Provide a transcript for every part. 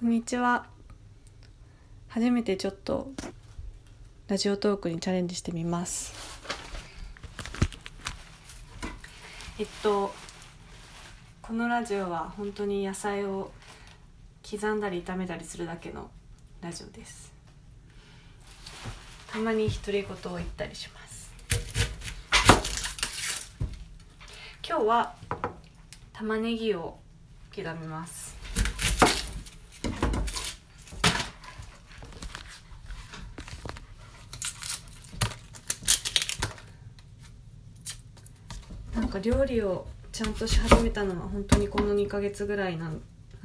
こんにちは。初めてちょっとラジオトークにチャレンジしてみます。えっとこのラジオは本当に野菜を刻んだり炒めたりするだけのラジオです。たまに独り言を言ったりします。今日は玉ねぎを刻みます。か料理をちゃんとし始めたのは本当にこの2ヶ月ぐらいな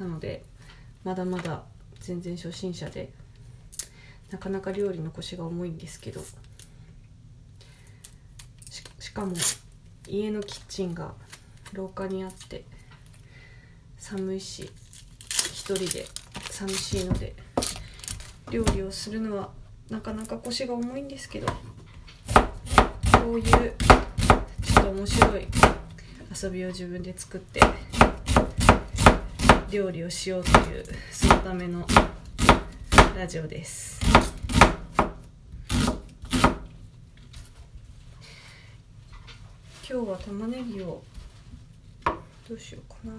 のでまだまだ全然初心者でなかなか料理の腰が重いんですけどしかも家のキッチンが廊下にあって寒いし一人で寂しいので料理をするのはなかなか腰が重いんですけどこういうと面白い。遊びを自分で作って料理をしようというそのためのラジオです。今日は玉ねぎをどうしようかな。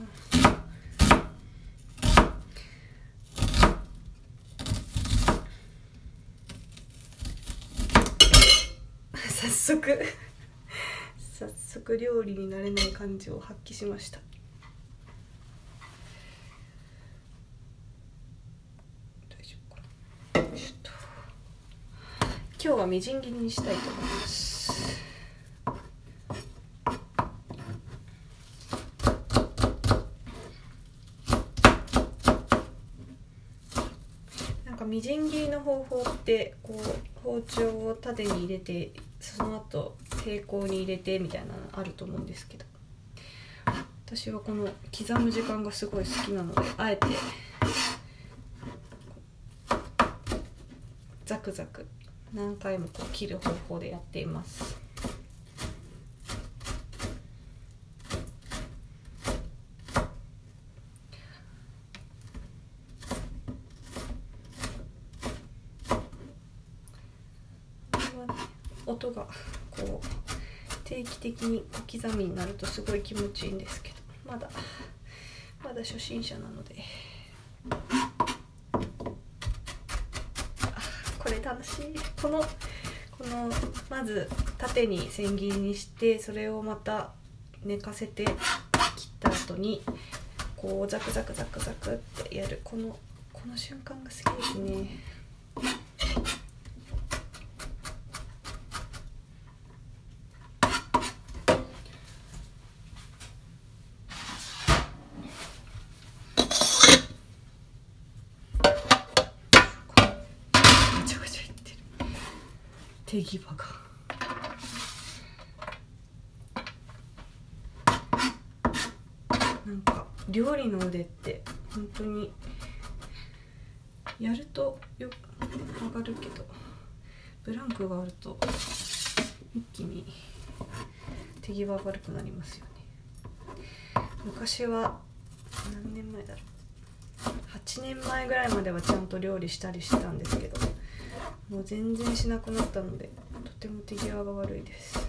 早速。速料理になれない感じを発揮しました。大丈夫かな。よいしょっと今日はみじん切りにしたいと思います。なんかみじん切りの方法ってこう包丁を縦に入れてその後平行に入れてみたいなのあると思うんですけど私はこの刻む時間がすごい好きなのであえてザクザク何回もこう切る方法でやっています音がこう定期的に小刻みになるとすごい気持ちいいんですけどまだまだ初心者なので。あこれ楽しい。このこのまず縦に千切りにしてそれをまた寝かせて切った後にこうザクザクザクザクってやる。このこの瞬間が好きですねぐちゃぐちゃいってる手際がなんか料理の腕って本当にやるとよく上がるけどブランクがあると一気に手際悪くなりますよね昔は何年前だろう。8年前ぐらいまではちゃんと料理したりしてたんですけど。もう全然しなくなったのでとても手際が悪いです。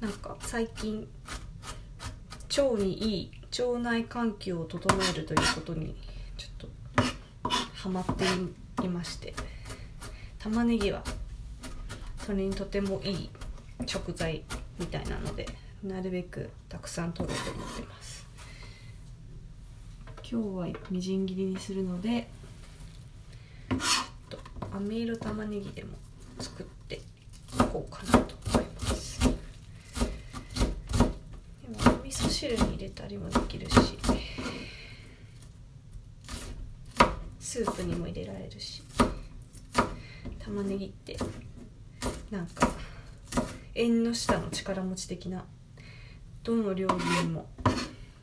なんか最近腸にいい腸内環境を整えるということにちょっとハマっていまして玉ねぎはそれにとてもいい食材みたいなのでなるべくたくさん取ろうと思ってます。今日はみじん切りにするのでちょっと飴色玉ねぎでも作っていこうかなと思います。でもお味噌汁に入れたりもできるしスープにも入れられるし玉ねぎってなんか縁の下の力持ち的などの料理にも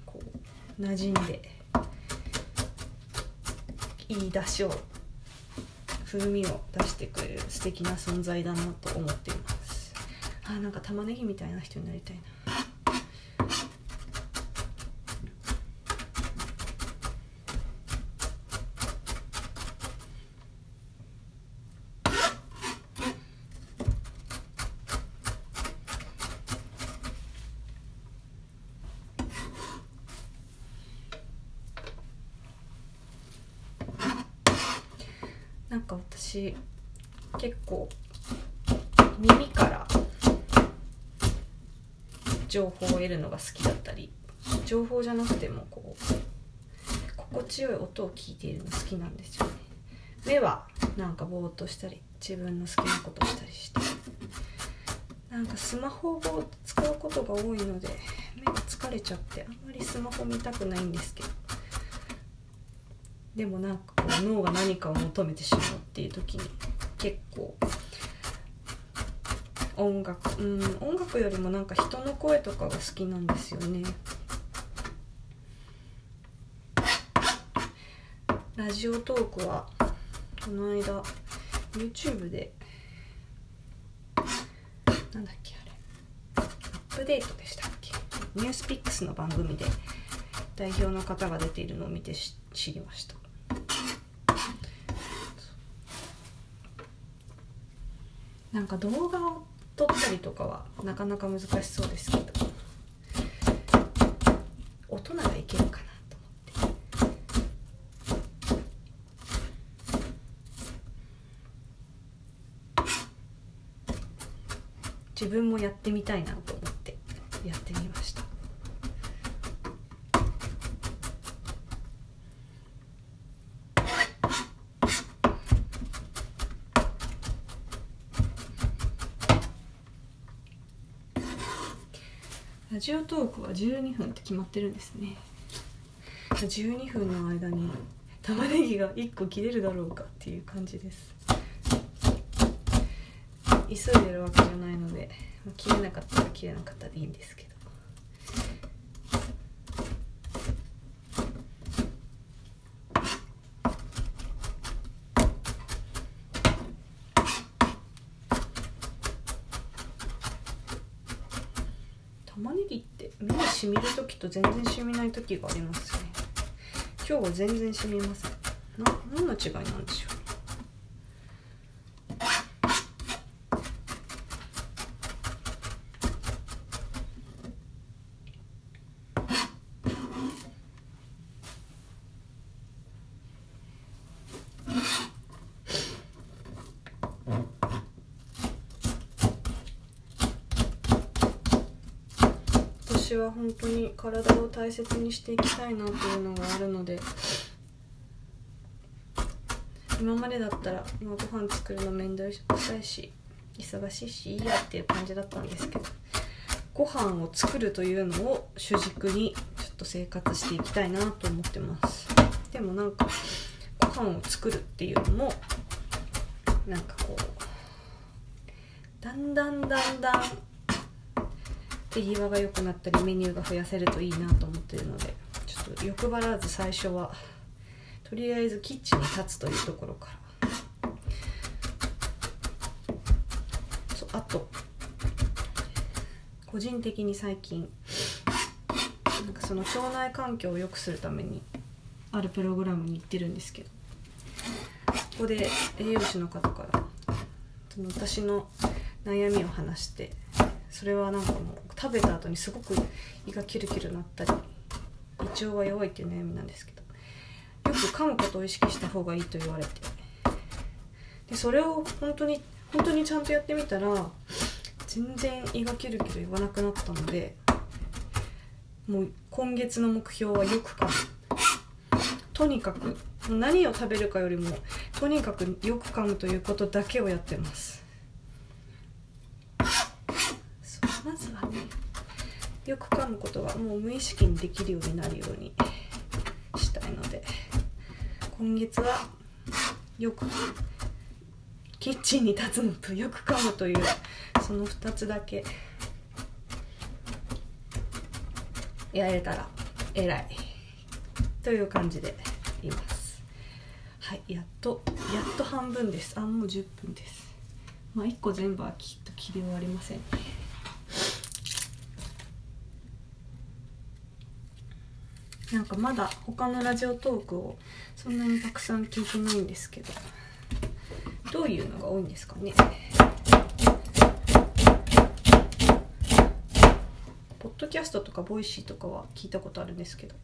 こう馴染んでいい出汁を風味を出してくれる素敵な存在だなと思っています。あなんか玉ねぎみたいな人になりたいななんか私結構耳から情報を得るのが好きだったり情報じゃなくてもこう心地よい音を聞いているの好きなんですよね。目はなんかぼーっとしたり自分の好きなことしたりして。なんかスマホを使うことが多いので目が疲れちゃってあんまりスマホ見たくないんですけど。でもなんか脳が何かを求めてしまうっていう時に結構音楽うん音楽よりもなんか人の声とかが好きなんですよね。ラジオトークはこの間 YouTube でなんだっけあれ。アップデートでしたっけ。ニュースピックスの番組で代表の方が出ているのを見て知りました。なんか動画を撮ったりとかはなかなか難しそうですけど音ならいけるかなと思って。自分もやってみたいなと思ってやってみました。ラジオトークは12分って決まってるんですね。12分の間に玉ねぎが1個切れるだろうかっていう感じです。急いでるわけじゃないので切れなかったら切れなかったでいいんですけど。玉ねぎって目に染みる時と全然染みない時がありますね。今日は全然染みません。な何の違いなんでしょう今年は本当に体を大切にしていきたいなというのがあるので今までだったら、まあ、ご飯作るの面倒くさいし忙しいしいいやっていう感じだったんですけどご飯を作るというのを主軸にちょっと生活していきたいなと思ってます。でもなんかご飯を作るっていうのもなんかこうだんだんだんだん手際が良くなったりメニューが増やせるといいなと思ってるのでちょっと欲張らず最初はとりあえずキッチンに立つというところから。そうあと個人的に最近なんかその腸内環境を良くするためにあるプログラムに行ってるんですけどここで栄養士の方からその私の悩みを話してそれはなんかもう食べた後にすごく胃がキルキルなったり胃腸が弱いっていう悩みなんですけどよく噛むことを意識した方がいいと言われて。でそれを本当に本当にちゃんとやってみたら全然胃がキルキル言わなくなったのでもう今月の目標はよく噛む。とにかく何を食べるかよりもとにかくよく噛むということだけをやってますそうまずはねよく噛むことがもう無意識にできるようになるようにしたいので今月はよくキッチンに立つのとよく噛むというその2つだけやれたら偉い。という感じでいますはいやっとやっと半分です。あもう10分です。まあ1個全部はきっと切り終わりませんねなんかまだ他の Radiotalk をそんなにたくさん聞いてないんですけどどういうのが多いんですかね？ポッドキャストとか Voicy とかは聞いたことあるんですけど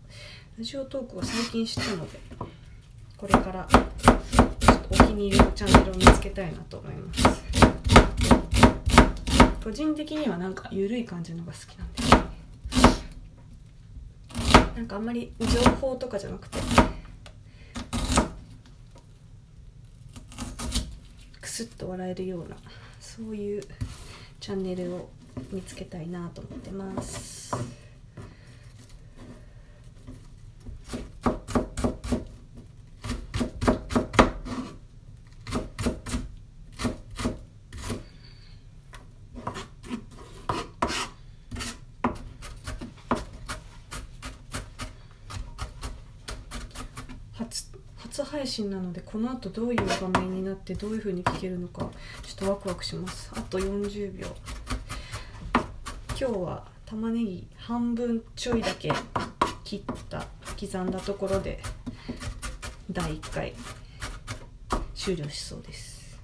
Radiotalk は最近知ったのでこれからちょっとお気に入りのチャンネルを見つけたいなと思います。個人的にはなんか緩い感じのが好きなんですなんかあんまり情報とかじゃなくて。クスッと笑えるようなそういうチャンネルを見つけたいなと思ってます初初配信なのでこの後どういう画面になってどういう風に聞けるのかちょっとワクワクします。あと40秒。今日は玉ねぎ半分ちょいだけ切った刻んだところで第1回終了しそうです。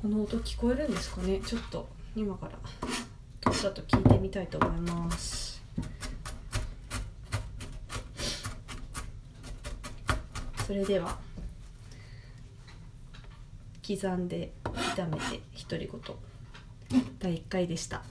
この音聞こえるんですかね？ちょっと今から。ちょっと聞いてみたいと思います。それでは刻んで炒めて独り言第1回でした。